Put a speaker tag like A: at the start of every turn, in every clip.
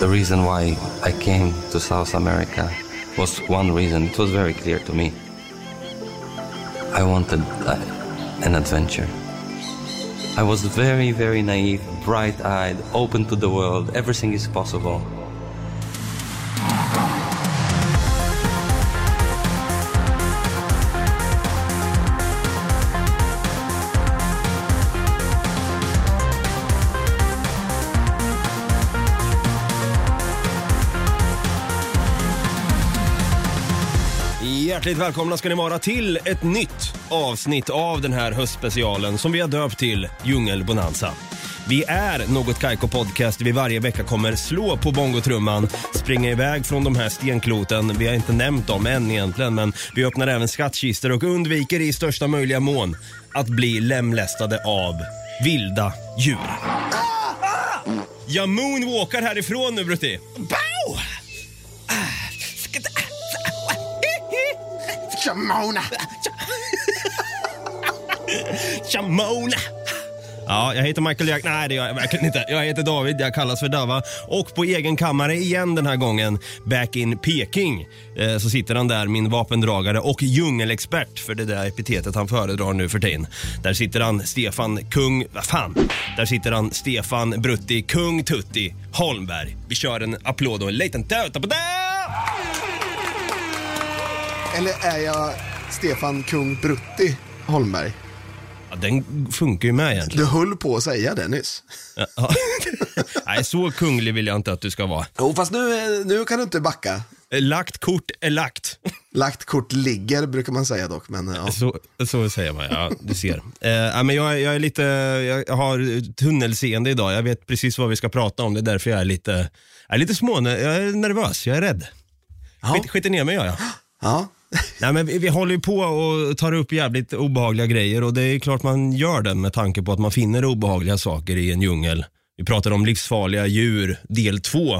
A: The reason why I came to South America was one reason. It was very clear to me. I wanted uh, an adventure. I was very, very naive, bright eyed, open to the world. Everything is possible.
B: Hjärtligt välkomna ska ni vara till ett nytt avsnitt av den här höstspecialen som vi har döpt till Djungelbonanza. Vi är Något Kaiko Podcast. Vi varje vecka kommer slå på bongotrumman, springa iväg från de här stenkloten. Vi har inte nämnt dem än egentligen, men vi öppnar även skattkistor och undviker i största möjliga mån att bli lemlästade av vilda djur. Jag moonwalkar härifrån nu, Brutti. Bow!
C: Shamona!
B: Shamona! Ja, jag heter Michael Jack. Nej, det gör jag verkligen inte. Jag heter David, jag kallas för Dava. Och på egen kammare igen den här gången, back in Peking, eh, så sitter han där, min vapendragare och djungelexpert, för det där epitetet han föredrar nu för tiden. Där sitter han, Stefan Kung... Vad fan? Där sitter han, Stefan Brutti Kung Tutti Holmberg. Vi kör en applåd och en liten tuta på det!
C: Eller är jag Stefan Kung Brutti Holmberg?
B: Ja, den funkar ju med egentligen.
C: Du höll på att säga det nyss.
B: Ja. Nej, så kunglig vill jag inte att du ska vara.
C: Jo, fast nu, nu kan du inte backa.
B: Lagt kort är lagt.
C: Lagt kort ligger brukar man säga dock. Men, ja.
B: Så, så säger man, ja. Du ser. Eh, ja, men jag, jag är lite, jag har tunnelseende idag. Jag vet precis vad vi ska prata om. Det är därför jag är lite, jag är lite små, jag är nervös, jag är rädd. Skit, skiter ner mig gör jag.
C: ja.
B: Nej, men vi, vi håller ju på och tar upp jävligt obehagliga grejer och det är klart man gör det med tanke på att man finner obehagliga saker i en djungel. Vi pratade om livsfarliga djur, del två,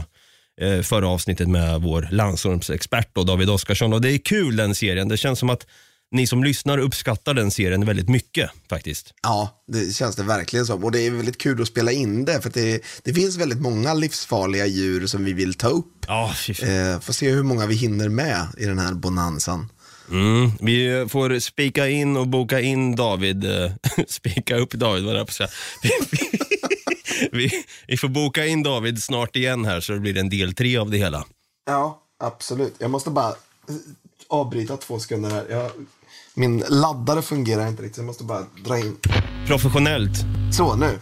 B: eh, förra avsnittet med vår landsormsexpert då, David Oskarsson. Och det är kul den serien. Det känns som att ni som lyssnar uppskattar den serien väldigt mycket faktiskt.
C: ja, det känns det verkligen som. Och det är väldigt kul att spela in det. För det, det finns väldigt många livsfarliga djur som vi vill ta upp.
B: Ja.
C: Eh, får se hur många vi hinner med i den här bonanzan.
B: Mm, vi får spika in och boka in David. eh, spika upp David, vad jag på säga. Vi, vi, vi, vi får boka in David snart igen här så det blir en del tre av det hela.
C: Ja, absolut. Jag måste bara eh, avbryta två sekunder här. Jag, min laddare fungerar inte riktigt, så jag måste bara dra in.
B: Professionellt.
C: Så, nu.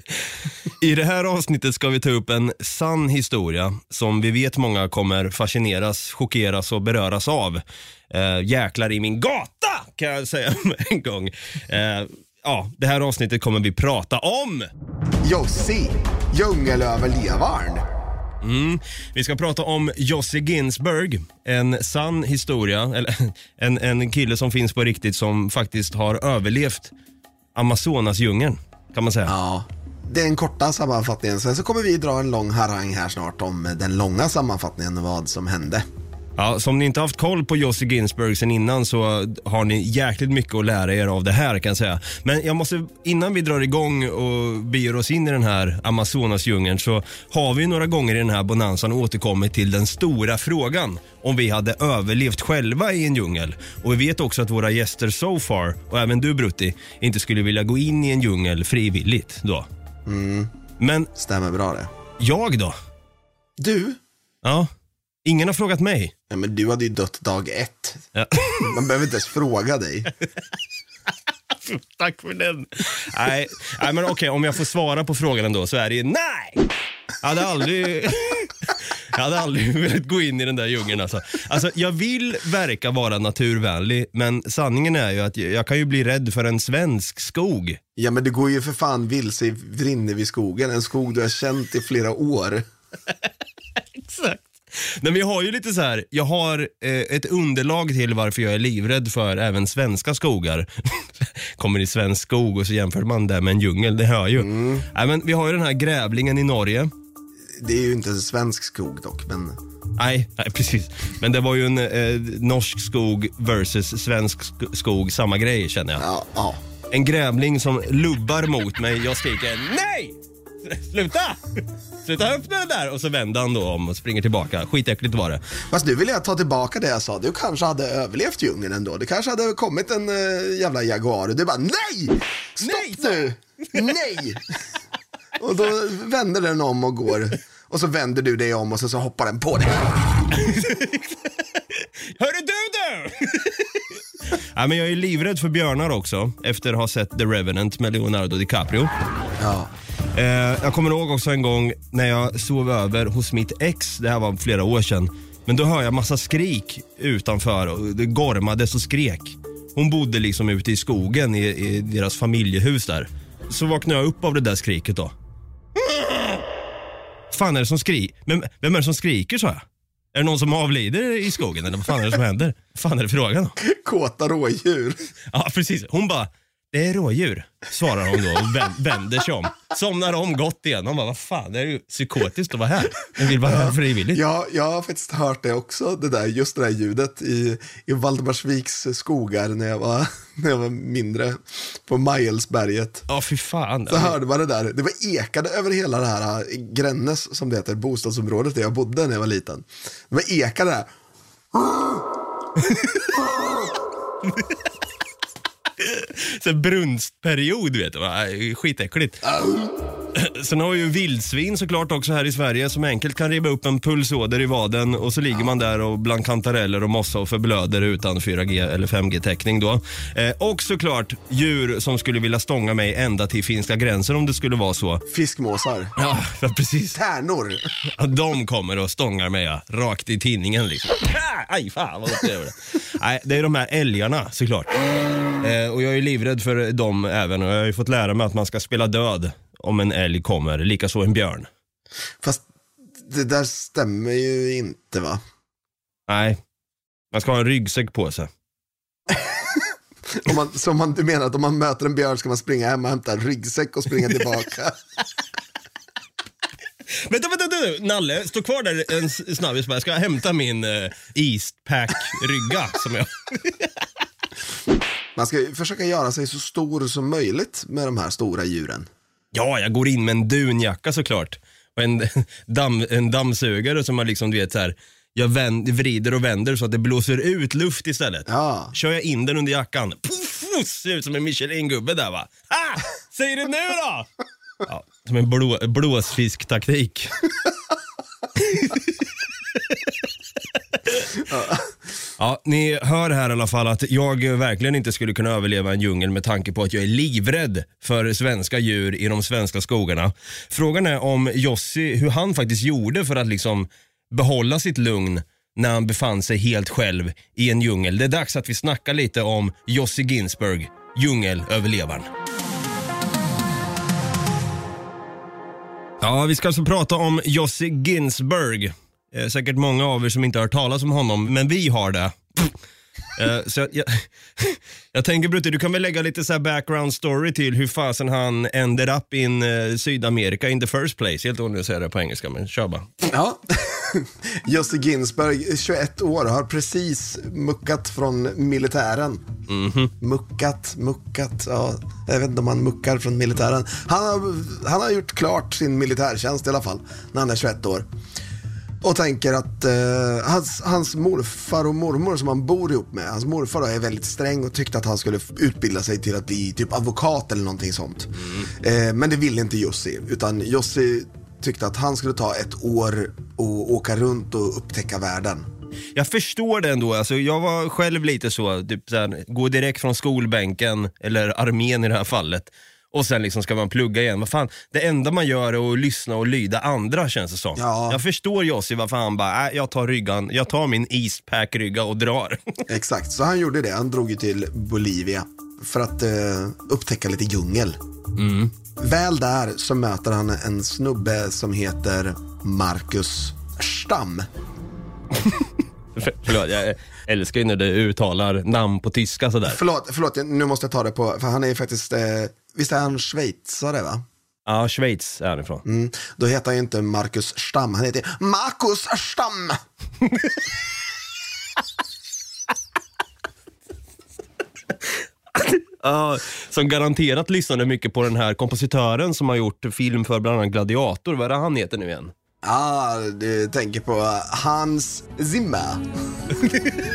B: I det här avsnittet ska vi ta upp en sann historia som vi vet många kommer fascineras, chockeras och beröras av. Eh, jäklar i min gata kan jag säga med en gång. Eh, ja, det här avsnittet kommer vi prata om.
C: Jossi, djungelöverlevaren.
B: Mm. Vi ska prata om Jossi Ginsberg, en sann historia, eller en, en kille som finns på riktigt som faktiskt har överlevt Amazonasdjungeln, kan man säga.
C: Ja, det är den korta sammanfattningen. Sen så kommer vi dra en lång harang här snart om den långa sammanfattningen vad som hände.
B: Ja, så om ni inte haft koll på Jossie Ginsberg sen innan så har ni jäkligt mycket att lära er av det här kan jag säga. Men jag måste, innan vi drar igång och beger oss in i den här Amazonasdjungeln så har vi några gånger i den här bonanzan återkommit till den stora frågan om vi hade överlevt själva i en djungel. Och vi vet också att våra gäster so far, och även du Brutti, inte skulle vilja gå in i en djungel frivilligt då. Men
C: Stämmer bra det.
B: jag då?
C: Du?
B: Ja, ingen har frågat mig.
C: Ja, men du hade ju dött dag ett.
B: Ja.
C: Man behöver inte ens fråga dig.
B: Tack för den. Nej, nej men okej, om jag får svara på frågan ändå så är det ju nej. Jag hade aldrig, jag hade aldrig velat gå in i den där djungeln alltså. alltså. Jag vill verka vara naturvänlig, men sanningen är ju att jag kan ju bli rädd för en svensk skog.
C: Ja, men du går ju för fan vilse i Vrinnevi skogen. En skog du har känt i flera år.
B: Exakt. Men vi har ju lite så här, jag har eh, ett underlag till varför jag är livrädd för även svenska skogar. Kommer i svensk skog och så jämför man det med en djungel, det hör ju. Nej, men vi har ju den här grävlingen i Norge.
C: Det är ju inte en svensk skog dock, men
B: Nej, nej, precis. Men det var ju en eh, norsk skog versus svensk sk- skog, samma grej känner jag.
C: ja, ja.
B: En grävling som lubbar mot mig, jag skriker nej! Sluta! Sluta öppna den där! Och så vänder han då om och springer tillbaka. Skitäckligt var det.
C: Fast nu vill jag ta tillbaka det jag sa. Du kanske hade överlevt djungeln ändå. Det kanske hade kommit en uh, jävla jaguar och du bara nej! Stopp
B: Nej,
C: nu! Nej! och då vänder den om och går. Och så vänder du dig om och så, så hoppar den på dig.
B: Hörru du du! ja, men jag är livrädd för björnar också, efter att ha sett The Revenant med Leonardo DiCaprio.
C: Ja.
B: Eh, jag kommer ihåg också en gång när jag sov över hos mitt ex, det här var flera år sedan. Men då hör jag massa skrik utanför och det gormades och skrek. Hon bodde liksom ute i skogen i, i deras familjehus där. Så vaknade jag upp av det där skriket då. fan är det som skriker? Men vem är det som skriker sa jag? Är det någon som avlider i skogen eller vad fan är det som händer? Vad fan är det frågan om?
C: Kåta rådjur.
B: Ja, precis. Hon bara, det är rådjur, svarar hon då och vän- vänder sig om. Somnar om gott igen. Hon bara, vad fan, det är ju psykotiskt att vara här. Jag vill vara här frivilligt.
C: Ja, jag har faktiskt hört det också, det där, just det där ljudet i, i Valdemarsviks skogar när jag, var, när jag var mindre på Majelsberget.
B: Ja, fy fan.
C: Så hörde man det där, det var ekade över hela det här äh, Grännes, som det heter, bostadsområdet där jag bodde när jag var liten. Det var ekade där.
B: Så brunstperiod, vet du. va? Skitäckligt. Sen har vi ju vildsvin såklart också här i Sverige som enkelt kan riva upp en pulsåder i vaden och så ligger man där och bland kantareller och mossa och förblöder utan 4G eller 5G-täckning då. Eh, och såklart djur som skulle vilja stånga mig ända till finska gränsen om det skulle vara så.
C: Fiskmåsar.
B: Ja, för precis.
C: Tärnor.
B: Ja, de kommer och stångar mig ja, rakt i tinningen liksom. Aj, fan vad ont det. Nej, det är de här älgarna såklart. Eh, och jag är livrädd för dem även och jag har ju fått lära mig att man ska spela död om en älg kommer, likaså en björn.
C: Fast det där stämmer ju inte va?
B: Nej, man ska ha en ryggsäck på sig.
C: Om man, så om man, du menar att om man möter en björn ska man springa hem och hämta en ryggsäck och springa tillbaka?
B: Vänta, vänta, vänta, Nalle, stå kvar där en snabbis bara. Jag ska hämta min uh, Eastpack-rygga som jag...
C: Man ska försöka göra sig så stor som möjligt med de här stora djuren.
B: Ja, jag går in med en dunjacka såklart. Och en, damm, en dammsugare som man liksom, du vet så här, jag vänd, vrider och vänder så att det blåser ut luft istället.
C: Ja.
B: Kör jag in den under jackan, puff, ser ut som en Michelin-gubbe där va. Ah, säg det nu då! Ja, som en blå, blåsfisktaktik. Ja, ni hör här i alla fall att jag verkligen inte skulle kunna överleva en djungel med tanke på att jag är livrädd för svenska djur i de svenska skogarna. Frågan är om Jossi, hur han faktiskt gjorde för att liksom behålla sitt lugn när han befann sig helt själv i en djungel. Det är dags att vi snackar lite om Jossi Ginsberg, djungelöverlevaren. Ja, vi ska alltså prata om Jossi Ginsberg. Eh, säkert många av er som inte har hört talas om honom, men vi har det. Eh, så jag, jag, jag tänker Brutte, du kan väl lägga lite så här background story till hur fasen han ended up in eh, Sydamerika in the first place. Helt omöjligt att säga det på engelska, men kör bara.
C: Ja. Jussi Ginsberg, 21 år, har precis muckat från militären. Muckat, muckat, ja. Jag vet inte om han muckar från militären. Han har, han har gjort klart sin militärtjänst i alla fall, när han är 21 år. Och tänker att eh, hans, hans morfar och mormor som han bor ihop med, hans morfar då är väldigt sträng och tyckte att han skulle utbilda sig till att bli typ advokat eller någonting sånt. Eh, men det ville inte Jussi, utan Jussi tyckte att han skulle ta ett år och åka runt och upptäcka världen.
B: Jag förstår det ändå. Alltså, jag var själv lite så, typ så här, gå direkt från skolbänken, eller armén i det här fallet. Och sen liksom ska man plugga igen. Vad fan, det enda man gör är att lyssna och lyda andra känns det som.
C: Ja.
B: Jag förstår Jossi varför han bara, äh, jag tar ryggan, jag tar min Eastpack-rygga och drar.
C: Exakt, så han gjorde det. Han drog ju till Bolivia för att eh, upptäcka lite djungel. Väl där så möter han en snubbe som heter Marcus Stam.
B: För, förlåt, jag älskar ju när du uttalar namn på tyska sådär.
C: Förlåt, förlåt, nu måste jag ta det på, för han är ju faktiskt, eh, visst är han schweizare va?
B: Ja, Schweiz är han ifrån.
C: Mm. Då heter han ju inte Marcus Stam, han heter Marcus Stam.
B: Ja, som garanterat lyssnade mycket på den här kompositören som har gjort film för bland annat Gladiator. Vad är det han heter nu igen?
C: Ja, du tänker på Hans Zimmer.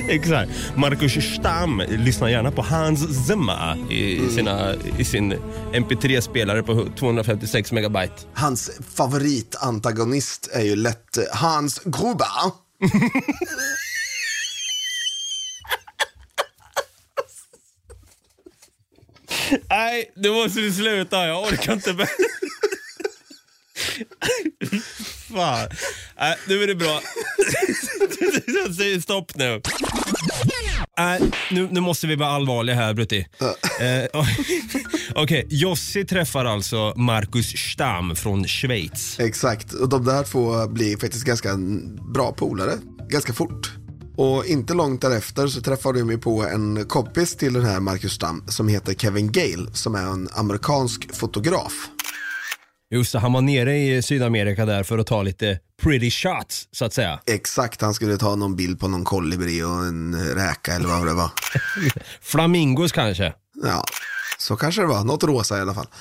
B: Exakt. Marcus Stam lyssnar gärna på Hans Zimmer i, sina, i sin MP3-spelare på 256 megabyte.
C: Hans favoritantagonist är ju lätt Hans Gruber.
B: Nej, nu måste du sluta. Jag orkar inte mer. Fan. Nej, nu är det bra. Säger stopp nu. Nej, nu, nu måste vi vara allvarliga här Brutti. Eh, Okej, Jossi träffar alltså Marcus Stam från Schweiz.
C: Exakt, och de där två blir faktiskt ganska bra polare, ganska fort. Och inte långt därefter så träffar de ju på en kompis till den här Marcus Stam som heter Kevin Gale som är en amerikansk fotograf.
B: Just det, han var nere i Sydamerika där för att ta lite pretty shots, så att säga.
C: Exakt, han skulle ta någon bild på någon kolibri och en räka eller vad det var.
B: Flamingos kanske?
C: Ja, så kanske det var. Något rosa i alla fall.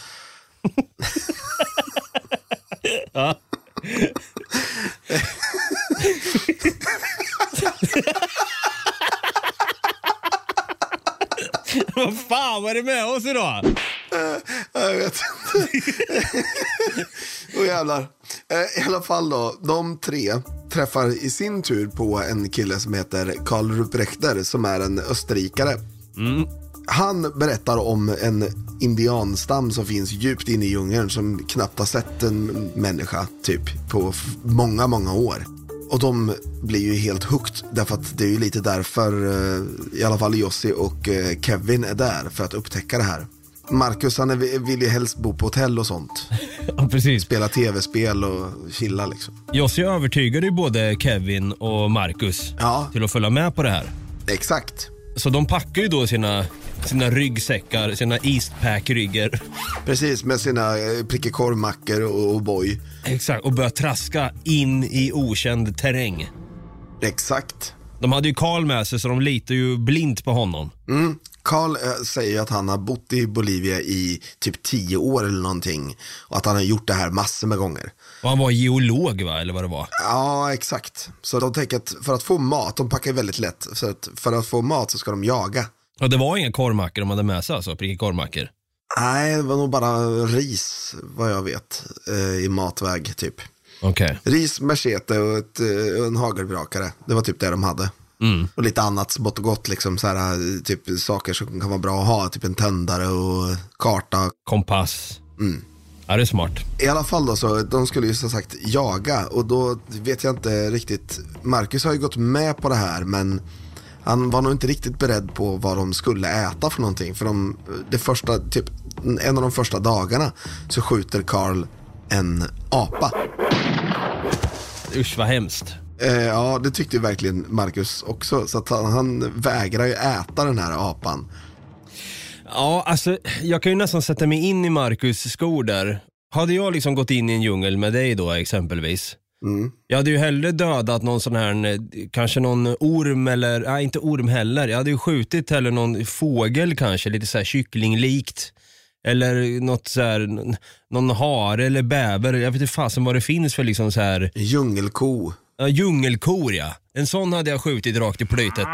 B: Vad fan var det med oss idag?
C: Jag vet inte. Åh jävlar. Eh, I alla fall då, de tre träffar i sin tur på en kille som heter Karl Ruprechter som är en österrikare. Han berättar om en indianstam som finns djupt inne i djungeln som knappt har sett en människa typ på många, många år. Och de blir ju helt hooked därför att det är ju lite därför eh, i alla fall Jossi och eh, Kevin är där för att upptäcka det här. Marcus han är, vill ju helst bo på hotell och sånt.
B: Ja, precis.
C: Spela tv-spel och chilla liksom.
B: Jossi övertygade ju både Kevin och Marcus
C: Ja.
B: till att följa med på det här.
C: Exakt.
B: Så de packar ju då sina, sina ryggsäckar, sina Eastpack-ryggar.
C: Precis, med sina eh, prickekorvmackor och och boy.
B: Exakt, och börjar traska in i okänd terräng.
C: Exakt.
B: De hade ju Karl med sig så de litar ju blint på honom.
C: Mm. Carl eh, säger att han har bott i Bolivia i typ tio år eller någonting. Och att han har gjort det här massor med gånger.
B: Och han var geolog va, eller vad det var?
C: Ja, exakt. Så de tänker att för att få mat, de packar väldigt lätt. Så att för att få mat så ska de jaga.
B: Och det var inga korvmackor de hade med sig alltså, prickig korvmackor.
C: Nej, det var nog bara ris, vad jag vet, eh, i matväg typ.
B: Okej.
C: Ris, machete och ett, eh, en hagelbrakare. Det var typ det de hade. Och lite annat smått och gott, liksom, så här, typ saker som kan vara bra att ha. Typ en tändare och karta.
B: Kompass. Ja, det är smart.
C: I alla fall då, så de skulle ju som sagt jaga och då vet jag inte riktigt. Marcus har ju gått med på det här men han var nog inte riktigt beredd på vad de skulle äta för någonting. För de, det första, typ, en av de första dagarna så skjuter Carl en apa.
B: Usch vad hemskt.
C: Eh, ja, det tyckte ju verkligen Marcus också. Så att han, han vägrar ju äta den här apan.
B: Ja, alltså jag kan ju nästan sätta mig in i Marcus skor där. Hade jag liksom gått in i en djungel med dig då exempelvis. Jag hade ju hellre dödat någon sån här, eh, kanske någon orm eller, nej inte orm heller. Jag hade ju skjutit heller någon fågel kanske, lite så här kycklinglikt. Eller något så här, någon hare eller bäver. Jag vet inte fasen vad det finns för liksom så här,
C: Djungelko.
B: Ja, djungelkor ja. En sån hade jag skjutit rakt i plytet.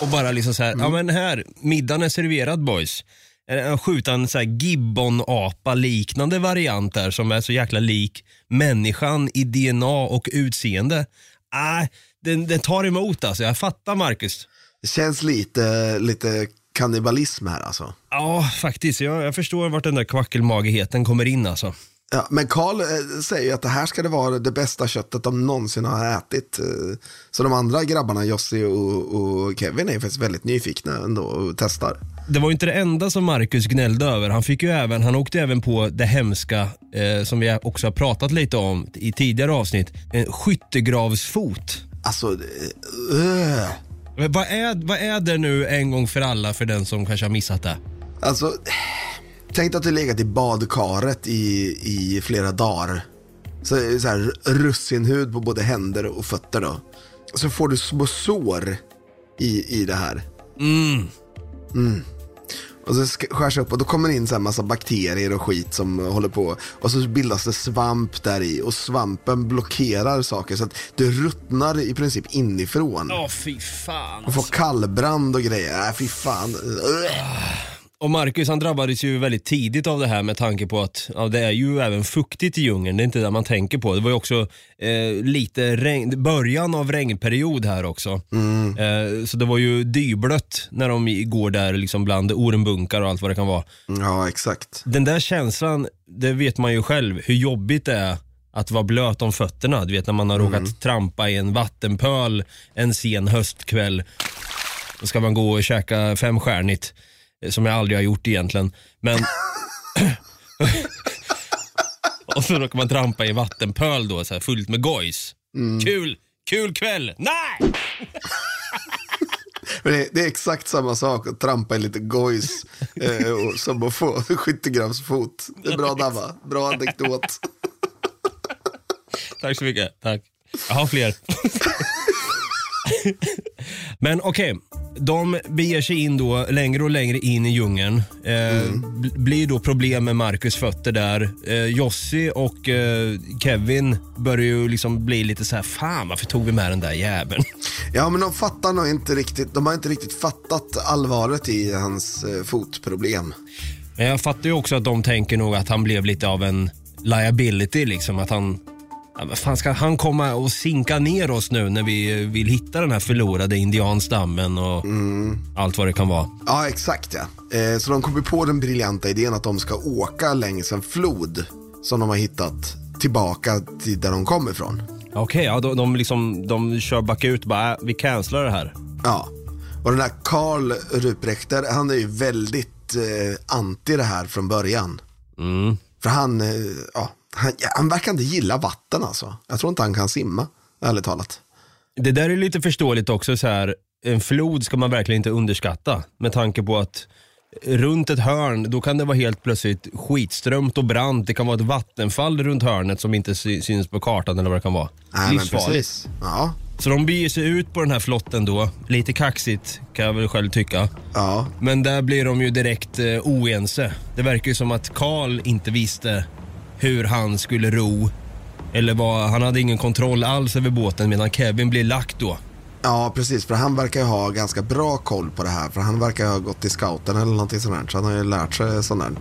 B: Och bara liksom så här, ja men här, middagen är serverad boys. Eh, Skjuta en så här gibbon-apa liknande variant där som är så jäkla lik människan i DNA och utseende. Äh, den, den tar emot alltså, jag fattar Marcus.
C: Det känns lite, lite kannibalism här alltså.
B: Ja, faktiskt. Jag, jag förstår vart den där kvackelmagigheten kommer in alltså.
C: Ja, men Carl eh, säger ju att det här ska det vara det bästa köttet de någonsin har ätit. Eh, Så de andra grabbarna, Jossi och, och Kevin, är faktiskt väldigt nyfikna ändå och testar.
B: det var ju inte det enda som Marcus gnällde över. Han, fick ju även, han åkte även på det hemska, eh, som vi också har pratat lite om i tidigare avsnitt, en skyttegravsfot.
C: Alltså.
B: Men Vad är, vad är det nu en gång för alla för den som kanske har missat det?
C: Alltså, tänk att du legat i badkaret i, i flera dagar. Så, så här, russinhud på både händer och fötter då. Så får du små sår i, i det här. Mm. Och så sk- skärs upp och då kommer det in så här massa bakterier och skit som håller på. Och så bildas det svamp där i och svampen blockerar saker så att du ruttnar i princip inifrån.
B: Åh fy fan.
C: Och får kallbrand och grejer. Äh, fy fan. Ugh.
B: Och Marcus han drabbades ju väldigt tidigt av det här med tanke på att ja, det är ju även fuktigt i djungeln. Det är inte det man tänker på. Det var ju också eh, lite regn, början av regnperiod här också. Eh, så det var ju dyblött när de går där liksom bland ormbunkar och allt vad det kan vara.
C: Ja, exakt.
B: Den där känslan, det vet man ju själv hur jobbigt det är att vara blöt om fötterna. Du vet när man har råkat trampa i en vattenpöl en sen höstkväll. Då ska man gå och käka femstjärnigt, som jag aldrig har gjort egentligen. Men... och så råkar man trampa i en vattenpöl då, så här, fullt med gojs. Kul! Kul kväll! Nej!
C: Det, det är exakt samma sak att trampa i lite gojs eh, och, som att få skyttegravsfot. Det är bra Dabba, bra anekdot.
B: Tack så mycket. Tack. Jag har fler. Men okej, de beger sig in då längre och längre in i djungeln. Eh, bl- Blir då problem med Marcus fötter där. Eh, Jossi och eh, Kevin börjar ju liksom bli lite så här, fan varför tog vi med den där jäveln?
C: Ja, men de fattar nog inte riktigt, de har inte riktigt fattat allvaret i hans eh, fotproblem.
B: Men jag fattar ju också att de tänker nog att han blev lite av en liability liksom. Att han, ja, men fan ska han komma och sinka ner oss nu när vi eh, vill hitta den här förlorade indianstammen och allt vad det kan vara.
C: Ja, exakt ja. Eh, så de kommer på den briljanta idén att de ska åka längs en flod som de har hittat tillbaka till där de kommer ifrån.
B: Okej, ja, de, de, liksom, de kör bakut bara, äh, vi cancelar det här.
C: Ja, och den där Karl Ruprechter, han är ju väldigt eh, anti det här från början. För han, eh, ja, han, han verkar inte gilla vatten alltså. Jag tror inte han kan simma, ärligt talat.
B: Det där är lite förståeligt också, så här, en flod ska man verkligen inte underskatta med tanke på att runt ett hörn, då kan det vara helt plötsligt skitströmt och brant. Det kan vara ett vattenfall runt hörnet som inte sy- syns på kartan eller vad det kan vara.
C: Nej, men precis. Ja,
B: Så de beger sig ut på den här flotten då, lite kaxigt kan jag väl själv tycka.
C: ja.
B: Men där blir de ju direkt eh, oense. Det verkar ju som att Karl inte visste hur han skulle ro. Eller vad, han hade ingen kontroll alls över båten medan Kevin blir lagt då.
C: Ja, precis. För han verkar ju ha ganska bra koll på det här. För han verkar ha gått i scouten eller någonting sånt där. Så han har ju lärt sig sånt där.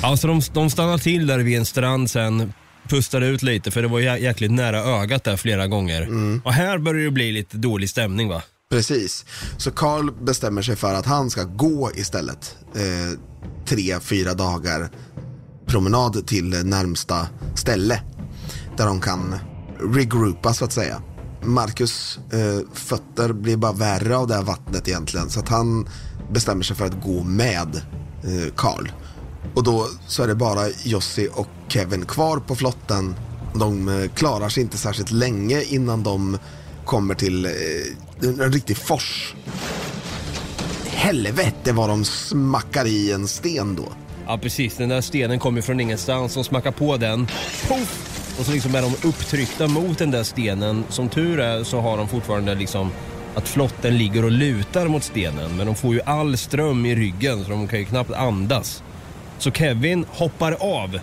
B: Alltså de, de stannar till där vid en strand sen, pustar ut lite för det var jä- jäkligt nära ögat där flera gånger. Och här börjar det bli lite dålig stämning va?
C: Precis. Så Carl bestämmer sig för att han ska gå istället. Eh, tre, fyra dagar promenad till närmsta ställe. Där de kan regroupa så att säga. Marcus eh, fötter blir bara värre av det här vattnet egentligen. Så att han bestämmer sig för att gå med eh, Carl. Och då så är det bara Jossi och Kevin kvar på flotten. De eh, klarar sig inte särskilt länge innan de kommer till eh, en, en riktig fors. Helvete vad de smackar i en sten då.
B: Ja precis, den där stenen kommer från ingenstans. De smackar på den, Puff! Och så liksom är de upptryckta mot den där stenen. Som tur är så har de fortfarande liksom att flotten ligger och lutar mot stenen. Men de får ju all ström i ryggen så de kan ju knappt andas. Så Kevin hoppar av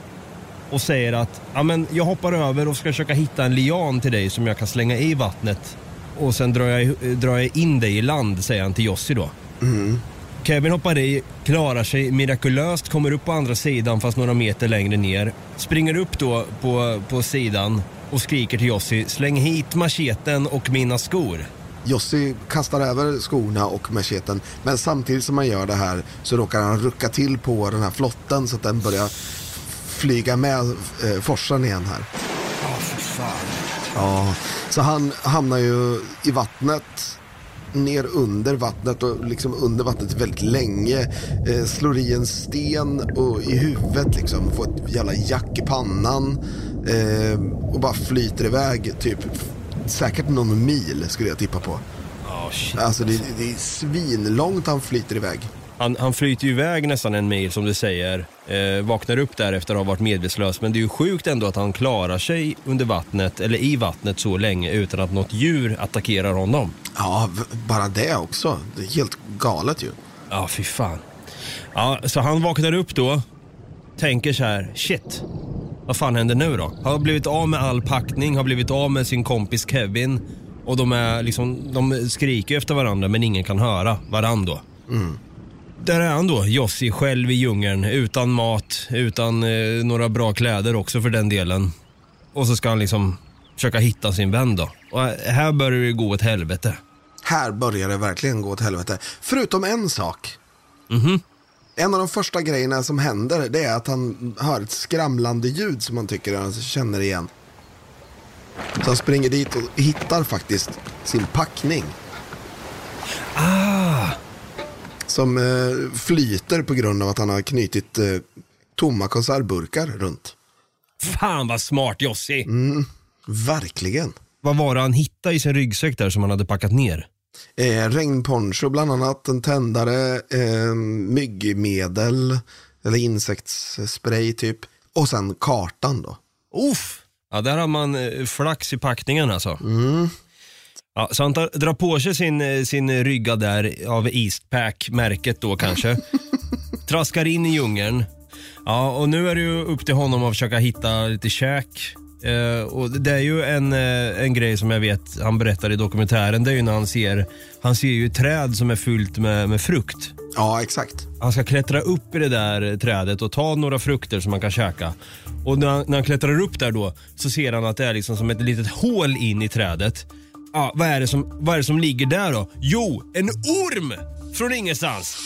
B: och säger att ja, men jag hoppar över och ska försöka hitta en lian till dig som jag kan slänga i vattnet. Och sen drar jag, drar jag in dig i land, säger han till Jossi då. Mm. Kevin hoppar i, klarar sig mirakulöst, kommer upp på andra sidan fast några meter längre ner. Springer upp då på, på sidan och skriker till Jossi, släng hit macheten och mina skor.
C: Jossi kastar över skorna och macheten. Men samtidigt som han gör det här så råkar han rucka till på den här flotten så att den börjar flyga med eh, forsen igen här. Ja, så han hamnar ju i vattnet ner under vattnet och liksom under vattnet väldigt länge. Eh, slår i en sten och i huvudet liksom. Får ett jävla jack i pannan. Eh, och bara flyter iväg typ säkert någon mil skulle jag tippa på.
B: Oh, shit.
C: Alltså det, det är svinlångt han flyter iväg.
B: Han, han flyter ju iväg nästan en mil som du säger. Eh, vaknar upp där efter att ha varit medvetslös. Men det är ju sjukt ändå att han klarar sig under vattnet, eller i vattnet så länge utan att något djur attackerar honom.
C: Ja, bara det också. Det är helt galet ju.
B: Ja, fy fan. Ja, så han vaknar upp då, tänker så här, shit, vad fan händer nu då? Han har blivit av med all packning, har blivit av med sin kompis Kevin och de, är liksom, de skriker efter varandra men ingen kan höra varandra då. Där är han då, Jossi, själv i djungeln, utan mat, utan eh, några bra kläder också för den delen. Och så ska han liksom försöka hitta sin vän då. Och här börjar det gå åt helvete.
C: Här börjar det verkligen gå åt helvete. Förutom en sak. En av de första grejerna som händer det är att han hör ett skramlande ljud som han tycker han känner igen. Så han springer dit och hittar faktiskt sin packning. Som eh, flyter på grund av att han har knutit eh, tomma konservburkar runt.
B: Fan vad smart Jossi!
C: Verkligen.
B: Vad var det han hittade i sin ryggsäck där som han hade packat ner?
C: Eh, regnponcho bland annat, en tändare, eh, myggmedel eller insektsspray typ. Och sen kartan då.
B: Uff! Ja, där har man eh, flax i packningen alltså. Ja, så han tar, drar på sig sin, eh, sin rygga där av Eastpack-märket då kanske. Traskar in i djungeln. Ja, och nu är det ju upp till honom att försöka hitta lite käk. Eh, och det är ju en, eh, en grej som jag vet han berättar i dokumentären. Det är ju när han ser, han ser ju ett träd som är fyllt med, med frukt.
C: Ja, exakt.
B: Han ska klättra upp i det där trädet och ta några frukter som man kan käka. Och när han, när han klättrar upp där då så ser han att det är liksom som ett litet hål in i trädet. Ja, vad, är det som, vad är det som ligger där då? Jo, en orm från ingenstans.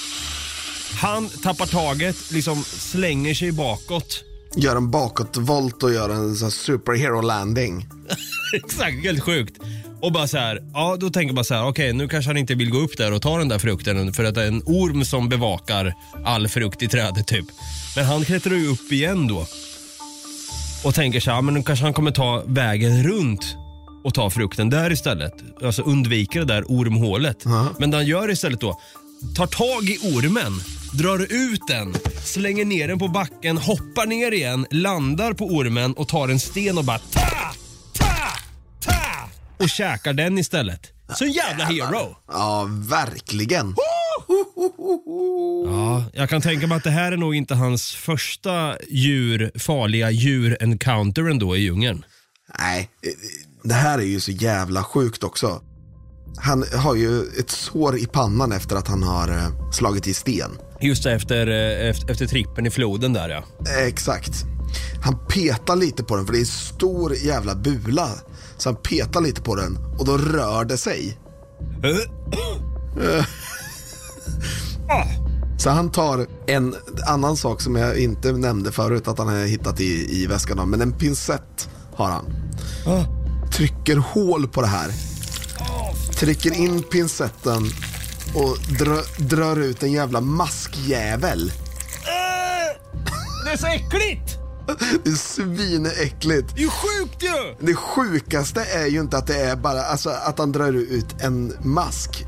B: Han tappar taget, liksom slänger sig bakåt.
C: Gör en bakåtvolt och gör en sån här superhero landing.
B: Exakt, helt sjukt. Och bara så här, ja då tänker man så här, okej nu kanske han inte vill gå upp där och ta den där frukten för att det är en orm som bevakar all frukt i trädet typ. Men han klättrar ju upp igen då. Och tänker så här, men nu kanske han kommer ta vägen runt och ta frukten där istället. Alltså undviker det där ormhålet. Men det han gör istället då, tar tag i ormen, drar ut den, slänger ner den på backen, hoppar ner igen, landar på ormen och tar en sten och bara ta, ta, ta och käkar den istället. Så en jävla hero.
C: Ja, verkligen.
B: Ja, jag kan tänka mig att det här är nog inte hans första djur, farliga djur-encounter ändå i djungeln.
C: Nej, det här är ju så jävla sjukt också. Han har ju ett sår i pannan efter att han har eh, slagit i sten.
B: Just det, efter, eh, efter, efter trippen i floden där ja.
C: Exakt. Han petar lite på den för det är en stor jävla bula. Så han petar lite på den och då rör det sig. Så han tar en annan sak som jag inte nämnde förut att han har hittat i, i väskan. Men en pincett har han. Trycker hål på det här. Trycker in pincetten och dra, drar ut en jävla maskjävel.
B: Det är så äckligt!
C: Det är svinäckligt.
B: Det är ju sjukt ju!
C: Det sjukaste är ju inte att det är bara alltså, att han drar ut en mask.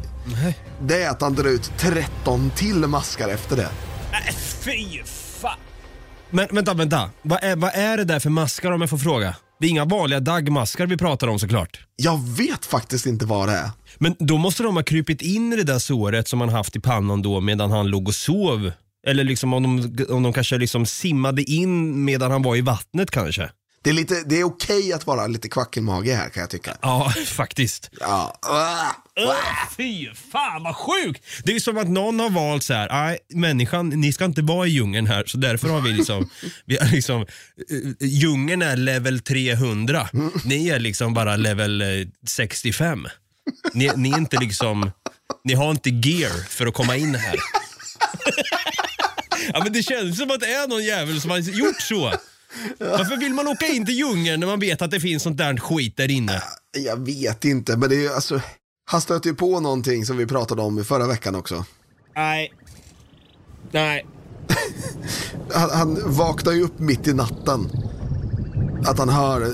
C: Det är att han drar ut 13 till maskar efter det.
B: Äh, fy fan. Men vänta, vänta. Vad är, vad är det där för maskar om jag får fråga? Det är inga vanliga dagmaskar vi pratar om såklart.
C: Jag vet faktiskt inte vad det är.
B: Men då måste de ha krypit in i det där såret som han haft i pannan då medan han låg och sov. Eller liksom om de, om de kanske liksom simmade in medan han var i vattnet kanske.
C: Det är, lite, det är okej att vara lite kvackelmage här kan jag tycka.
B: Ja, faktiskt.
C: Ja. Ah.
B: Öh, fy fan vad sjukt! Det är som att någon har valt så här, nej människan, ni ska inte vara i djungeln här så därför har vi liksom, vi har liksom eh, djungeln är level 300, ni är liksom bara level eh, 65. Ni, ni är inte liksom, ni har inte gear för att komma in här. ja men det känns som att det är någon jävel som har gjort så. Varför vill man åka in till djungeln när man vet att det finns sånt där skit där inne?
C: Jag vet inte, men det är ju alltså... Han stöter ju på någonting som vi pratade om i förra veckan också.
B: Nej. Nej.
C: Han, han vaknar ju upp mitt i natten. Att han hör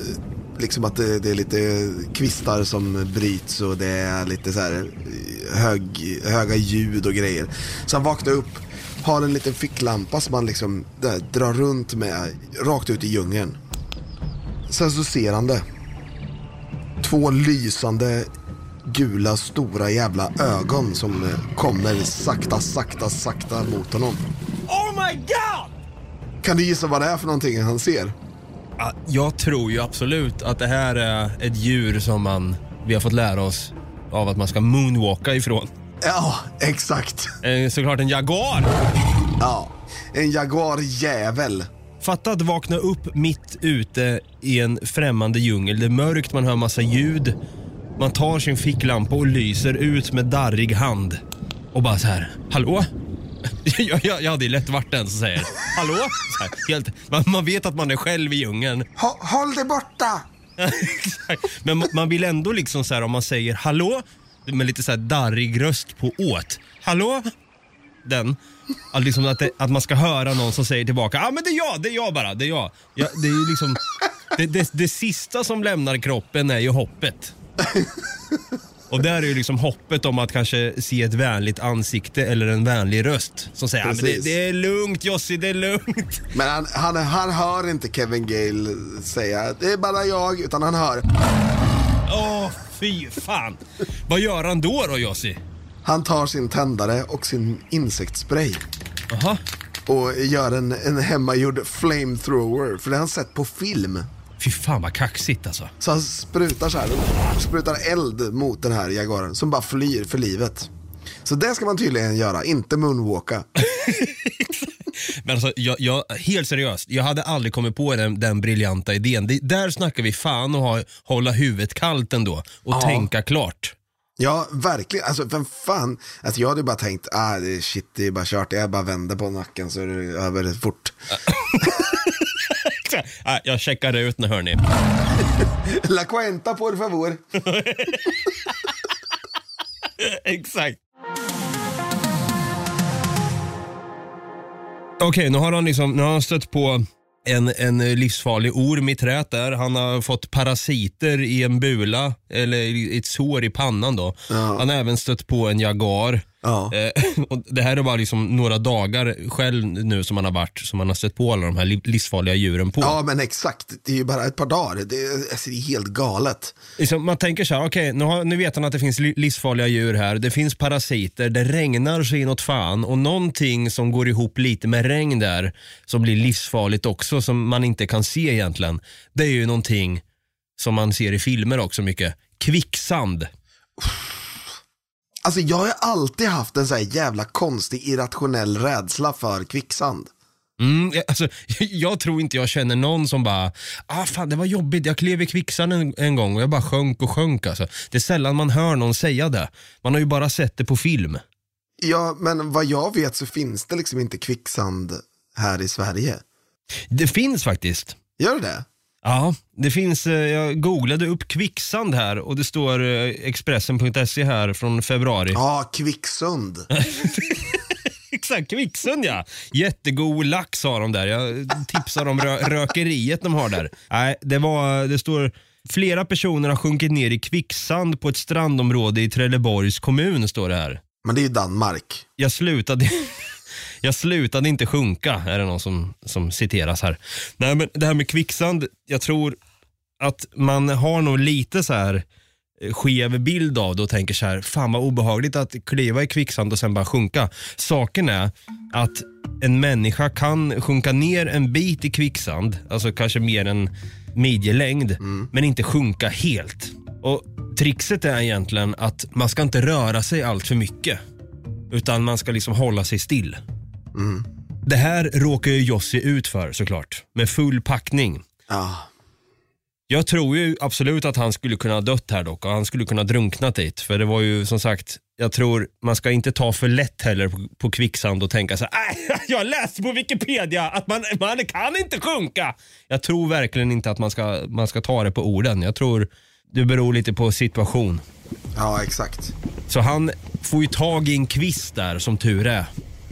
C: liksom att det, det är lite kvistar som bryts och det är lite så här hög, höga ljud och grejer. Så han vaknar upp, har en liten ficklampa som han liksom där, drar runt med rakt ut i djungeln. Sen så ser han det. Två lysande gula stora jävla ögon som eh, kommer sakta, sakta, sakta mot honom.
B: Oh my god!
C: Kan du gissa vad det är för någonting han ser?
B: Ja, Jag tror ju absolut att det här är ett djur som man, vi har fått lära oss av att man ska moonwalka ifrån.
C: Ja, exakt.
B: Eh, Såklart en jaguar.
C: Ja, en jaguarjävel.
B: Fatta att vakna upp mitt ute i en främmande djungel. Det är mörkt, man hör massa ljud. Man tar sin ficklampa och lyser ut med darrig hand. Och bara så här, hallå? Jag, jag, jag hade ju lätt varit den som säger, hallå? Så här, helt, man, man vet att man är själv i djungeln.
C: Hå- håll dig borta!
B: Exakt. Men ma- man vill ändå liksom så här om man säger hallå med lite så här darrig röst på åt. Hallå? Den. Att, liksom att, det, att man ska höra någon som säger tillbaka, ja ah, men det är jag, det är jag bara, det är jag. Ja, det är ju liksom, det, det, det sista som lämnar kroppen är ju hoppet. Och där är ju liksom hoppet om att kanske se ett vänligt ansikte eller en vänlig röst som säger, ah, men det, det är lugnt Jossi, det är lugnt.
C: Men han, han, han hör inte Kevin Gale säga det är bara jag, utan han hör.
B: Åh, fy fan. Vad gör han då då Jossi?
C: Han tar sin tändare och sin insektsspray
B: Jaha.
C: och gör en, en hemmagjord flamethrower, för det har han sett på film.
B: Fy fan vad kaxigt alltså.
C: Så han sprutar så här, sprutar eld mot den här jaguaren som bara flyr för livet. Så det ska man tydligen göra, inte moonwalka.
B: Men alltså, jag, jag, helt seriöst, jag hade aldrig kommit på den, den briljanta idén. Det, där snackar vi fan och ha, hålla huvudet kallt ändå och tänka klart.
C: Ja, verkligen. Alltså, vem fan. Alltså, jag hade bara tänkt, ah, shit, det är bara kört. Jag bara vänder på nacken så är det över fort.
B: Ah, jag checkar ut nu hörni.
C: La cuenta, por favor.
B: Exakt. Okej, nu har han liksom, nu har han stött på en, en livsfarlig orm i träet där. Han har fått parasiter i en bula, eller i ett sår i pannan då. Han har även stött på en jagar.
C: Ja.
B: Eh, och det här är bara liksom några dagar själv nu som han har varit, som han har stött på alla de här li- livsfarliga djuren på.
C: Ja, men exakt. Det är ju bara ett par dagar. Det är, alltså, det är helt galet.
B: Liksom, man tänker så här, okej nu, har- nu vet han att det finns li- livsfarliga djur här, det finns parasiter, det regnar så inåt fan och någonting som går ihop lite med regn där som blir livsfarligt också som man inte kan se egentligen. Det är ju någonting som man ser i filmer också mycket. Kvicksand.
C: Alltså, jag har alltid haft en så här jävla konstig irrationell rädsla för kvicksand.
B: Mm, jag- alltså, jag tror inte jag känner någon som bara, ah fan det var jobbigt, jag klev i kvicksand en, en gång och jag bara sjönk och sjönk alltså. Det är sällan man hör någon säga det. Man har ju bara sett det på film.
C: Ja, men vad jag vet så finns det liksom inte kvicksand här i Sverige.
B: Det finns faktiskt.
C: Gör det det?
B: Ja, det finns, eh, jag googlade upp kvicksand här och det står eh, Expressen.se här från februari.
C: Ja, Kvicksund.
B: Exakt, Kvicksund ja. Jättegod lax har de där. Jag tipsar om rö rökeriet de har där. Nej, det, var, det står flera personer har sjunkit ner i kvicksand på ett strandområde i Trelleborgs kommun står det här.
C: Men det är ju Danmark.
B: Jag slutade, jag slutade inte sjunka, är det någon som, som citeras här. Nej, men det här med kvicksand, jag tror att man har nog lite så här eh, skev bild av det och tänker så här, fan vad obehagligt att kliva i kvicksand och sen bara sjunka. Saken är att en människa kan sjunka ner en bit i kvicksand, alltså kanske mer än midjelängd, men inte sjunka helt. Och Trixet är egentligen att man ska inte röra sig allt för mycket. Utan man ska liksom hålla sig still. Det här råkar ju Jossi ut för såklart. Med full packning.
C: Ja.
B: Jag tror ju absolut att han skulle kunna ha dött här dock och han skulle kunna drunknat dit. För det var ju som sagt, jag tror man ska inte ta för lätt heller på, på kvicksand och tänka så här, "Äh, jag läste på Wikipedia att man, man kan inte sjunka. Jag tror verkligen inte att man ska, man ska ta det på orden. Jag tror det beror lite på situation.
C: Ja, exakt.
B: Så han får ju tag i en kvist där som tur är.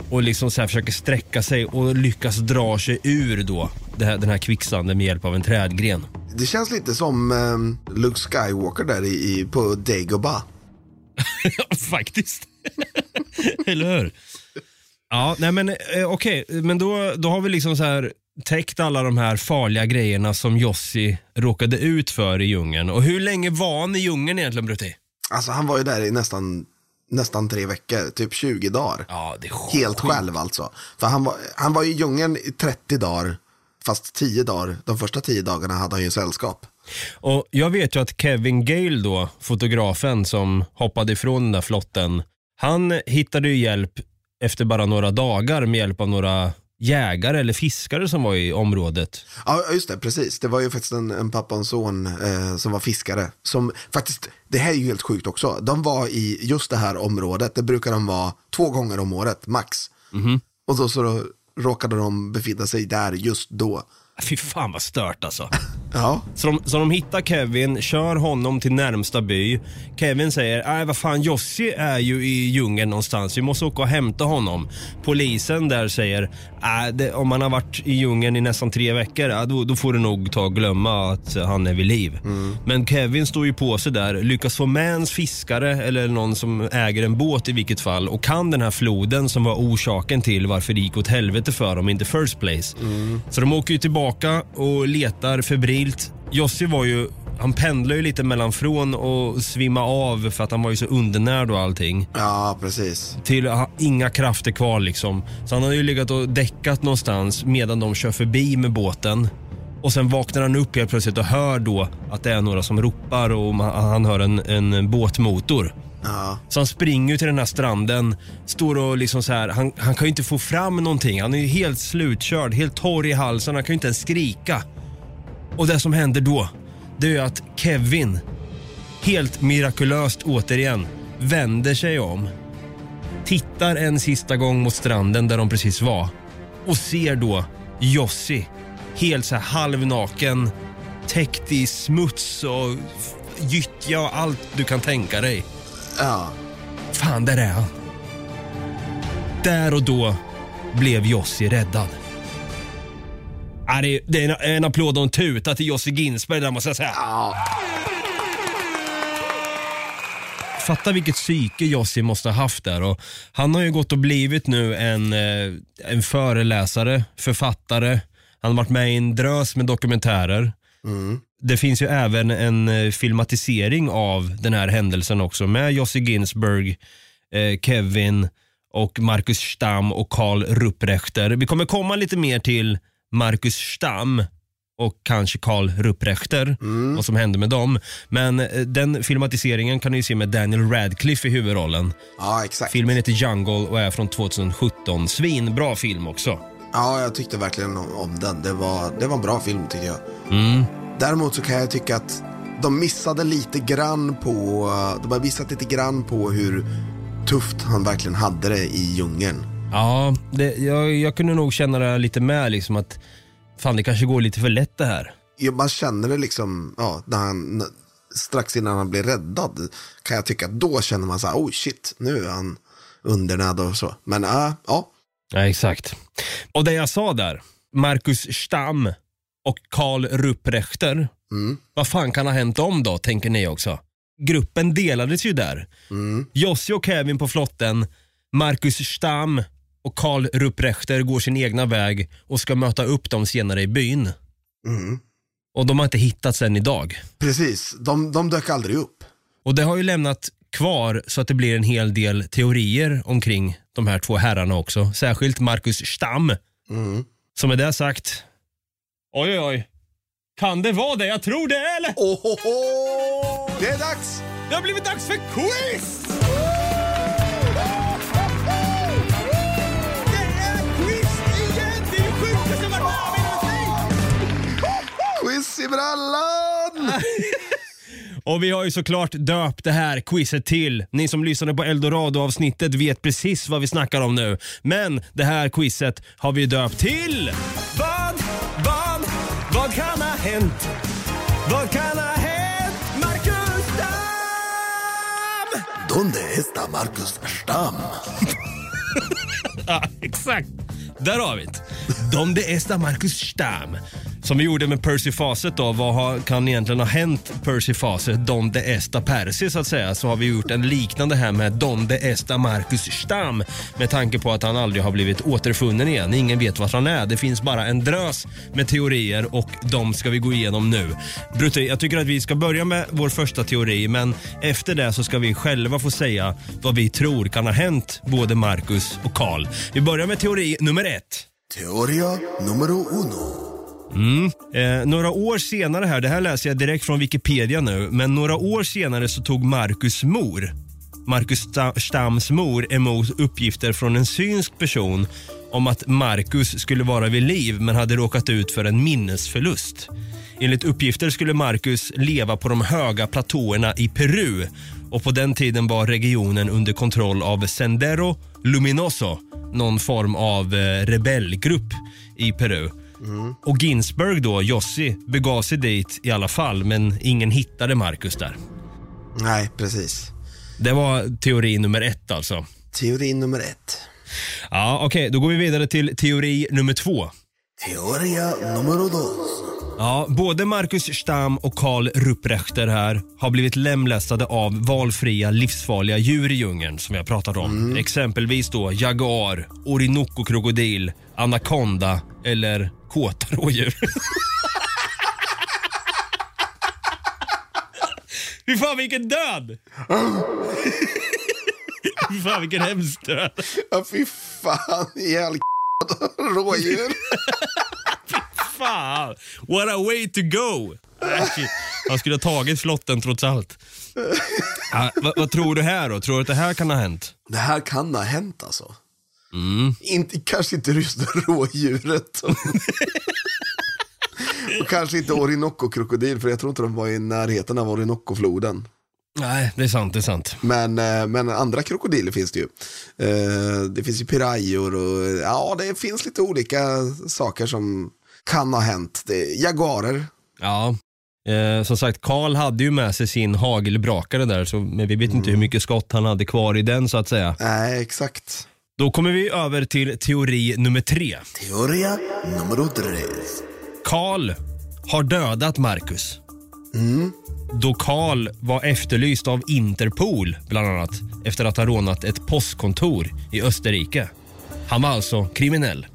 B: Och liksom så här försöker sträcka sig och lyckas dra sig ur då här, den här kvicksanden med hjälp av en trädgren.
C: Det känns lite som eh, Luke Skywalker där i, på Dagobah.
B: Faktiskt. Eller hur? Ja, nej men eh, okej, men då, då har vi liksom så här täckt alla de här farliga grejerna som Jossi råkade ut för i djungeln. Och hur länge var han i djungeln egentligen Brutti?
C: Alltså han var ju där i nästan, nästan tre veckor, typ 20 dagar.
B: Ja,
C: Helt själv alltså. För han var, han var i djungeln i 30 dagar, fast 10 dagar. De första 10 dagarna hade han ju sällskap.
B: Och jag vet ju att Kevin Gale då, fotografen som hoppade ifrån den där flotten, han hittade ju hjälp efter bara några dagar med hjälp av några jägare eller fiskare som var i området.
C: Ja, just det, precis. Det var ju faktiskt en, en pappa och en son eh, som var fiskare. Som faktiskt, det här är ju helt sjukt också. De var i just det här området, det brukar de vara två gånger om året, max. Och då så då råkade de befinna sig där just då.
B: Fy fan vad stört alltså.
C: Ja,
B: Så de, så de hittar Kevin, kör honom till närmsta by. Kevin säger, nej vad fan Jossi är ju i djungeln någonstans, vi måste åka och hämta honom. Polisen där säger, det, om han har varit i djungeln i nästan tre veckor, äh, då, då får du nog ta och glömma att han är vid liv. Men Kevin står ju på sig där, lyckas få med en fiskare eller någon som äger en båt i vilket fall och kan den här floden som var orsaken till varför det gick åt helvete för dem in the first place. Så de åker ju tillbaka och letar febrilt. Jossi var ju, han pendlar ju lite mellan från och svimma av för att han var ju så undernärd och allting.
C: ja precis.
B: Till ha inga krafter kvar liksom. Så han har ju legat och däckat någonstans medan de kör förbi med båten. Och sen vaknar han upp helt plötsligt och hör då att det är några som ropar och ma- han hör en, en båtmotor.
C: Ja,
B: Så han springer ju till den här stranden, står och liksom så här, han, han kan ju inte få fram någonting. Han är ju helt slutkörd, helt torr i halsen, han kan ju inte ens skrika. Och det som händer då, det är att Kevin, helt mirakulöst återigen, vänder sig om, tittar en sista gång mot stranden där de precis var och ser då Jossi, helt så här halvnaken, täckt i smuts och gyttja och allt du kan tänka dig.
C: ja.
B: Fan, där är han. Där och då blev Jossi räddad. Ja, det är, det är en, en applåd och en tuta till Jossi Ginsberg där måste jag säga. Fatta vilket psyke Jossi måste ha haft där. Och han har ju gått och blivit nu en, eh, en föreläsare, författare. Han har varit med i en drös med dokumentärer. Det finns ju även en eh, filmatisering av den här händelsen också med Jossi Ginsberg, eh, Kevin och Marcus Stam och Karl Rupprechter. Vi kommer komma lite mer till Marcus Stam och kanske Karl Rupprechter, vad som hände med dem. Men eh, den filmatiseringen kan ni se med Daniel Radcliffe i huvudrollen.
C: ja exakt.
B: Filmen heter Jungle och är från 2017. Svinbra film också.
C: Ja, jag tyckte verkligen om, om den. Det var, det var en bra film tycker jag.
B: Mm.
C: Däremot så kan jag tycka att de missade lite grann på, de har visat lite grann på hur tufft han verkligen hade det i djungeln.
B: Ja, det, jag, jag kunde nog känna det lite med liksom att fan det kanske går lite för lätt det här.
C: Ja, Man känner det liksom, ja, när han, strax innan han blir räddad kan jag tycka, då känner man så här, oh shit, nu är han undernärd och så. Men ja, ja,
B: Ja, exakt. Och det jag sa där, Marcus Stam och Karl Rupprechter. Vad fan kan ha hänt dem då, tänker ni också? Gruppen delades ju där. Jossi och Kevin på flotten, Marcus Stam och Karl Rupprechter går sin egna väg och ska möta upp dem senare i byn. Och de har inte hittats än idag.
C: precis. De, de dök aldrig upp.
B: Och det har ju lämnat kvar så att det blir en hel del teorier omkring de här två herrarna också. Särskilt Marcus Stam. Som med det sagt, oj oj oj. Kan det vara det jag tror det är eller?
C: Oh, oh, oh. Det är dags!
B: Det har blivit dags för quiz!
C: I brallan!
B: Och vi har ju såklart döpt det här quizet till. Ni som lyssnade på Eldorado-avsnittet vet precis vad vi snackar om nu. Men det här quizet har vi döpt till... Vad, vad, vad kan ha hänt? Vad kan ha hänt? Marcus
C: Donde está Marcus Stam?
B: Ja, exakt. Där har vi det. Donde esta Marcus Stam. Som vi gjorde med Percy Fawcett då. Vad har, kan egentligen ha hänt Percy Fawcett? Donde esta Percy så att säga. Så har vi gjort en liknande här med Donde esta Marcus Stam. Med tanke på att han aldrig har blivit återfunnen igen. Ingen vet vart han är. Det finns bara en drös med teorier och de ska vi gå igenom nu. Brutti, jag tycker att vi ska börja med vår första teori men efter det så ska vi själva få säga vad vi tror kan ha hänt både Marcus och Karl. Vi börjar med teori nummer ett.
C: Teoria numero uno. Mm.
B: Eh, några år senare här, det här läser jag direkt från Wikipedia nu, men några år senare så tog Marcus mor, Marcus Stams mor, emot uppgifter från en synsk person om att Marcus skulle vara vid liv men hade råkat ut för en minnesförlust. Enligt uppgifter skulle Marcus leva på de höga platåerna i Peru och på den tiden var regionen under kontroll av Sendero Luminoso, någon form av eh, rebellgrupp i Peru. Och Ginsberg då, Jossi, begav sig dit i alla fall men ingen hittade Marcus där.
C: Nej, precis.
B: Det var teori nummer ett alltså.
C: Teori nummer ett.
B: Ja, Okej, då går vi vidare till teori nummer två.
C: Teoria numero dos.
B: Ja, både Marcus Stam och Karl Rupprechter här har blivit lemlästade av valfria livsfarliga djur i djungeln som jag pratat om. Exempelvis då jaguar, orinoco-krokodil, anakonda eller kåta rådjur. Fy fan vilken död! Fy fan vilken hemsk död.
C: Ja, fy fan. Ihjäl rådjur.
B: Fan, what a way to go! Shit. Han skulle ha tagit flotten trots allt. Ja, vad, vad tror du här då? Tror du att det här kan ha hänt?
C: Det här kan ha hänt alltså. Inte, kanske inte just rådjuret. Och kanske inte Orinoco-krokodil, för jag tror inte de var i närheten av Orinoco-floden.
B: Nej, det är sant. Det är sant.
C: Men, eh, men andra krokodiler finns det ju. Eh, Det finns ju pirajor och ja, det finns lite olika saker som kan ha hänt. Jaguarer,
B: Ja. Eh, som sagt, Karl hade ju med sig sin hagelbrakare där, så, men vi vet inte hur mycket skott han hade kvar i den så att säga.
C: nej exakt.
B: Då kommer vi över till teori nummer tre.
C: Teoria numero tres.
B: Karl har dödat Marcus. Då Karl var efterlyst av Interpol, bland annat, efter att ha rånat ett postkontor i Österrike. Han var alltså kriminell.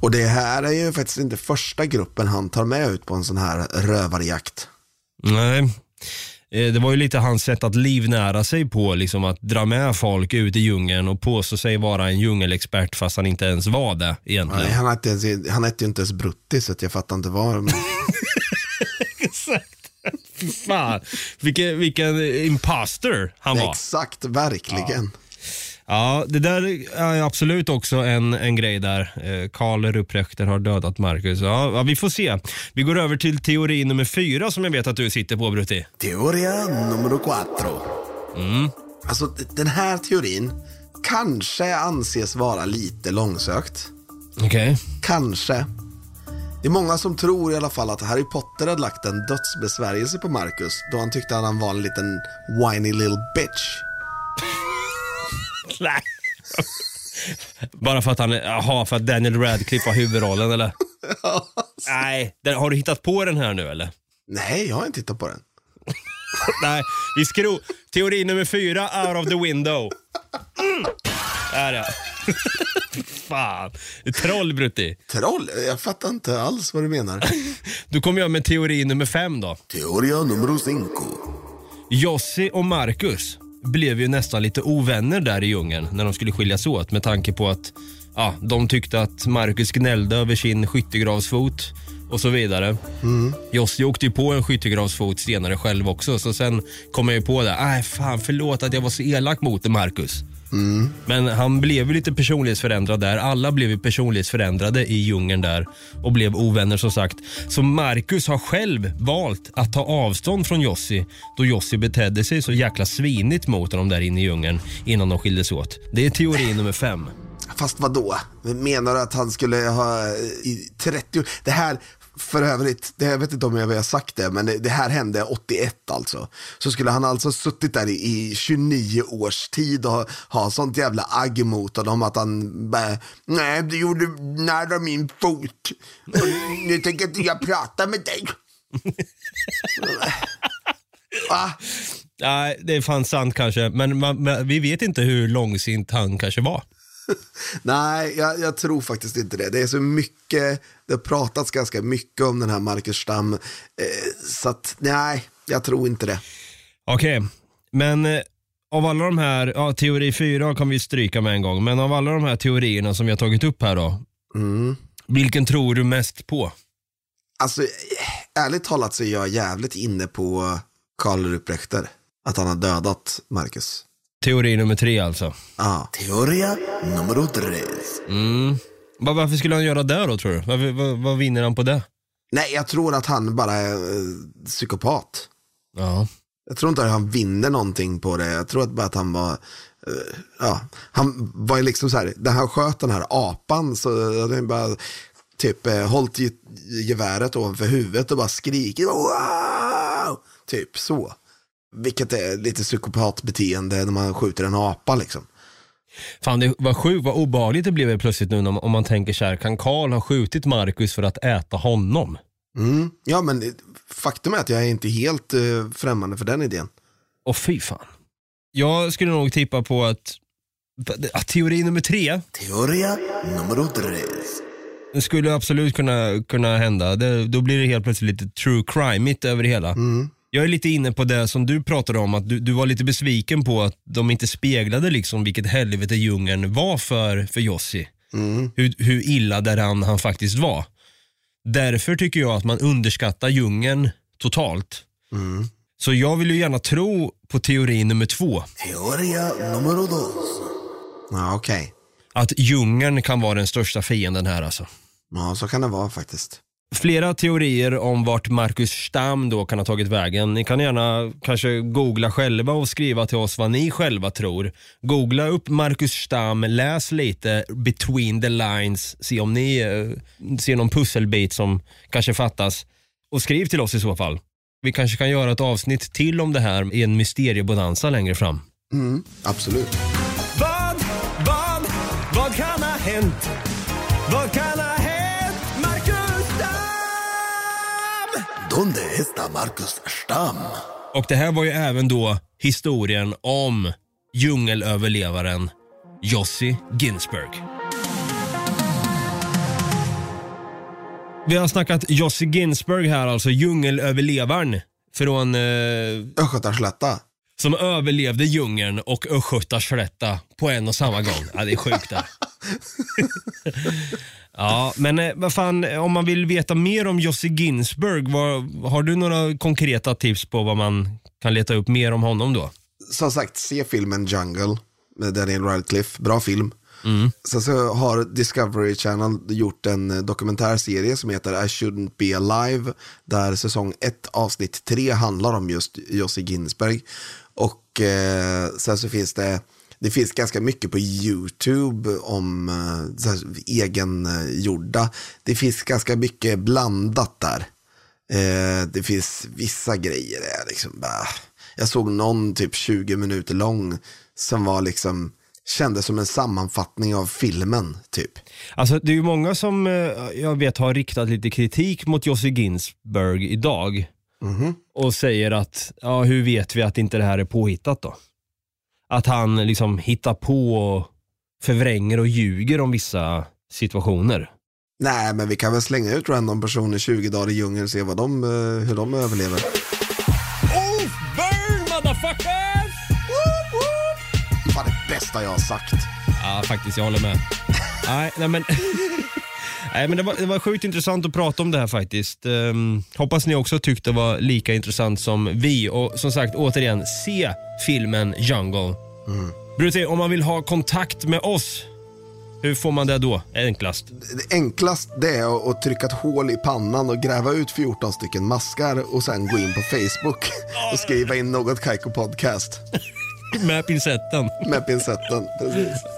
C: Och det här är ju faktiskt inte första gruppen han tar med ut på en sån här rövarjakt.
B: Nej. Eh, Det var ju lite hans sätt att livnära sig på, liksom att dra med folk ut i djungeln och påstå sig vara en djungelexpert fast han inte ens var det egentligen.
C: Nej, han, hette ens, han hette ju inte ens Brutti så att jag fattar inte vad.
B: Exakt. Fy Fan, vilken, vilken imposter han var.
C: Exakt, verkligen.
B: Ja, det där är absolut också en, en grej där. Eh, Karl Rupprechter har dödat Marcus. Ja, ja, vi får se. Vi går över till teori nummer fyra som jag vet att du sitter på Brutti.
C: Teoria numero quattro. Alltså d- den här teorin kanske anses vara lite långsökt.
B: Okej.
C: Kanske. Det är många som tror i alla fall att Harry Potter hade lagt en dödsbesvärjelse på Marcus då han tyckte att han var en liten whiny little bitch.
B: Nej. Bara för att han, jaha, för att Daniel Radcliffe har huvudrollen eller? Nej, den, har du hittat på den här nu eller?
C: Nej, jag har inte tittat på den.
B: Nej, vi skro... Teori nummer fyra, out of the window. Mm. Där ja. Fan, troll Brutti.
C: Troll? Jag fattar inte alls vad du menar.
B: Då kommer jag med teori nummer fem då.
C: Teoria numero cinco.
B: Jossi och Marcus blev ju nästan lite ovänner där i djungeln när de skulle skiljas åt med tanke på att ja, de tyckte att Marcus gnällde över sin skyttegravsfot och så vidare. Jossi åkte ju på en skyttegravsfot senare själv också så sen kom jag ju på det. Nej fan förlåt att jag var så elak mot dig Marcus. Men han blev ju lite personlighetsförändrad där. Alla blev ju personlighetsförändrade i djungeln där och blev ovänner som sagt. Så Marcus har själv valt att ta avstånd från Jossi då Jossi betedde sig så jäkla svinigt mot honom där inne i djungeln innan de skildes åt. Det är teori nummer fem.
C: Fast vad då? Menar du att han skulle ha eh, i 30 år? Det här, för övrigt, det, jag vet inte om jag har sagt det, men det, det här hände 81 alltså. Så skulle han alltså suttit där i, i 29 års tid och ha, ha sånt jävla agg mot honom att han bara, nej du gjorde nära av min fot. Och nu tänker inte jag prata med dig. Va?
B: Nej, det är fan sant kanske. Men, man, men vi vet inte hur långsint han kanske var.
C: Nej, jag, jag, tror faktiskt inte det. Det är så mycket, det har pratats ganska mycket om den här Marcus Stam. Eh, så att, nej, jag tror inte det.
B: Okej, okay. men eh, av alla de här, ja, teori fyra kan vi stryka med en gång, men av alla de här teorierna som vi har tagit upp här då,
C: mm.
B: vilken tror du mest på?
C: Alltså, ärligt talat så är jag jävligt inne på Karl Ruprechter. Att han har dödat Marcus.
B: Teori nummer tre alltså.
C: Ja. Teoria nummer tre.
B: Mm. Varför skulle han göra det då tror du? Vad, vad, vad vinner han på det?
C: Nej, jag tror att han bara är eh, psykopat.
B: Ja.
C: Jag tror inte att han vinner någonting på det. Jag tror att bara att han var, eh, ja, han var liksom så här, när han sköt den här apan så hade han bara typ eh, hållit geväret ovanför huvudet och bara skrikit wow! Typ så. Vilket är lite psykopatbeteende när man skjuter en apa liksom.
B: Fan det var sjukt vad obehagligt det blev plötsligt nu om, man tänker så här, kan Karl ha skjutit Marcus för att äta honom?
C: Mm. Ja men faktum är att jag är inte helt uh, främmande för den idén.
B: Och fy fan. Jag skulle nog tippa på att, att teori nummer tre.
C: Teoria nummer tre.
B: Det skulle absolut kunna, kunna hända. Det, då blir det helt plötsligt lite true crime mitt över det hela.
C: Mm.
B: Jag är lite inne på det som du pratade om, att du, du var lite besviken på att de inte speglade liksom vilket helvete djungeln var för, för Jossi.
C: Mm.
B: Hur, hur illa däran han faktiskt var. Därför tycker jag att man underskattar djungeln totalt.
C: Mm.
B: Så jag vill ju gärna tro på teori nummer två.
C: Teoria nummer dos. Ja, okej. Okay.
B: Att djungeln kan vara den största fienden här alltså.
C: Ja, så kan det vara faktiskt
B: flera teorier om vart Marcus Stam då kan ha tagit vägen. Ni kan gärna kanske googla själva och skriva till oss vad ni själva tror. Googla upp Marcus Stam, läs lite between the lines, se om ni eh, ser någon pusselbit som kanske fattas och skriv till oss i så fall. Vi kanske kan göra ett avsnitt till om det här i en mysteriebonanza längre fram.
C: Mm, absolut.
B: Vad, vad, vad kan ha hänt? Vad kan ha
C: Donde está Marcus Stam?
B: Och det här var ju även då historien om djungelöverlevaren Jossi Ginsberg. Vi har snackat Jossi Ginsberg här, alltså djungelöverlevaren från... Eh,
C: Östgötaslätta.
B: Som överlevde djungeln och Östgötaslätta på en och samma gång. Ja, det är sjukt det. Ja, men eh, vad fan, om man vill veta mer om Jossi Ginsberg, vad, har du några konkreta tips på vad man kan leta upp mer om honom då?
C: Som sagt, se filmen Jungle med Daniel Radcliffe. Bra film.
B: Mm.
C: Sen så har Discovery Channel gjort en eh, dokumentärserie som heter I shouldn't be alive. Där säsong 1 avsnitt 3 handlar om just Jossi Ginsberg. Och eh, sen så finns det det finns ganska mycket på YouTube om uh, så här, egengjorda. Det finns ganska mycket blandat där. Uh, det finns vissa grejer där liksom bara, jag såg någon typ 20 minuter lång som var liksom, kändes som en sammanfattning av filmen typ.
B: Alltså det är ju många som uh, jag vet har riktat lite kritik mot Josie Ginsberg idag.
C: Mm -hmm.
B: Och säger att, ja hur vet vi att inte det här är påhittat då? Att han liksom hittar på och förvränger och ljuger om vissa situationer.
C: Nej, men vi kan väl slänga ut random personer 20 dagar i djungeln och se vad de, eh, hur de överlever.
B: Oh, burn motherfuckers! Woop,
C: woop. Fan det bästa jag har sagt.
B: Ja, faktiskt, jag håller med. nej, nej, men... Nej, men det var, det var sjukt intressant att prata om det här faktiskt. Um, hoppas ni också tyckte det var lika intressant som vi. Och som sagt, återigen, se filmen Jungle.
C: Mm.
B: Brutti, om man vill ha kontakt med oss, hur får man det då? Enklast?
C: Det enklast det är att trycka ett hål i pannan och gräva ut 14 stycken maskar och sen gå in på Facebook och skriva in något Kaiko Podcast.
B: Med pincetten.
C: Med pincetten, precis.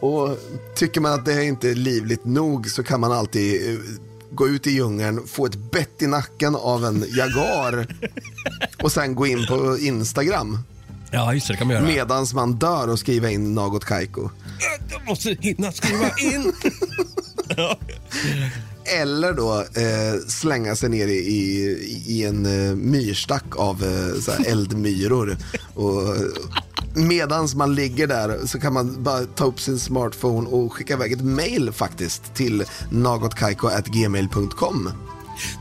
C: Och tycker man att det inte är livligt nog så kan man alltid eh, gå ut i djungeln, få ett bett i nacken av en jagar och sen gå in på Instagram
B: Ja, just det, det kan man göra.
C: medans man dör och skriva in något Kaiko.
B: Jag måste hinna skriva in.
C: Eller då eh, slänga sig ner i, i, i en eh, myrstack av eh, här eldmyror. Och, medans man ligger där så kan man bara ta upp sin smartphone och skicka iväg ett mail faktiskt till nagotkaiko.gmail.com.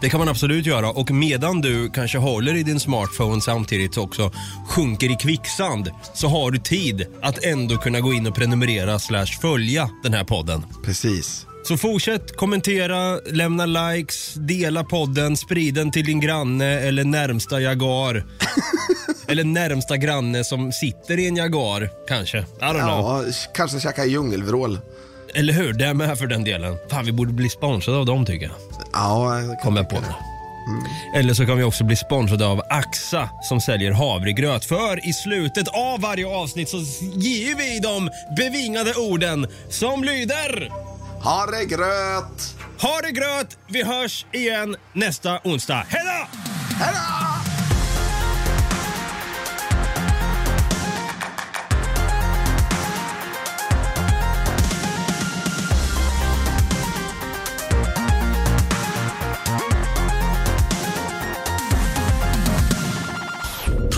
B: Det kan man absolut göra och medan du kanske håller i din smartphone samtidigt också sjunker i kvicksand så har du tid att ändå kunna gå in och prenumerera slash följa den här podden.
C: Precis.
B: Så fortsätt kommentera, lämna likes, dela podden, sprid den till din granne eller närmsta jagar. eller närmsta granne som sitter i en jagar kanske. I don't know.
C: Ja, kanske käka djungelvrål.
B: Eller hur? Det med för den delen. Fan, vi borde bli sponsrade av dem tycker jag.
C: Ja,
B: Kommer jag på nu. Eller så kan vi också bli sponsrade av Axa som säljer havregröt. För i slutet av varje avsnitt så ger vi de bevingade orden som lyder
C: Ha det gröt!
B: Ha det gröt! Vi hörs igen nästa onsdag. Hej då!
C: Hej då!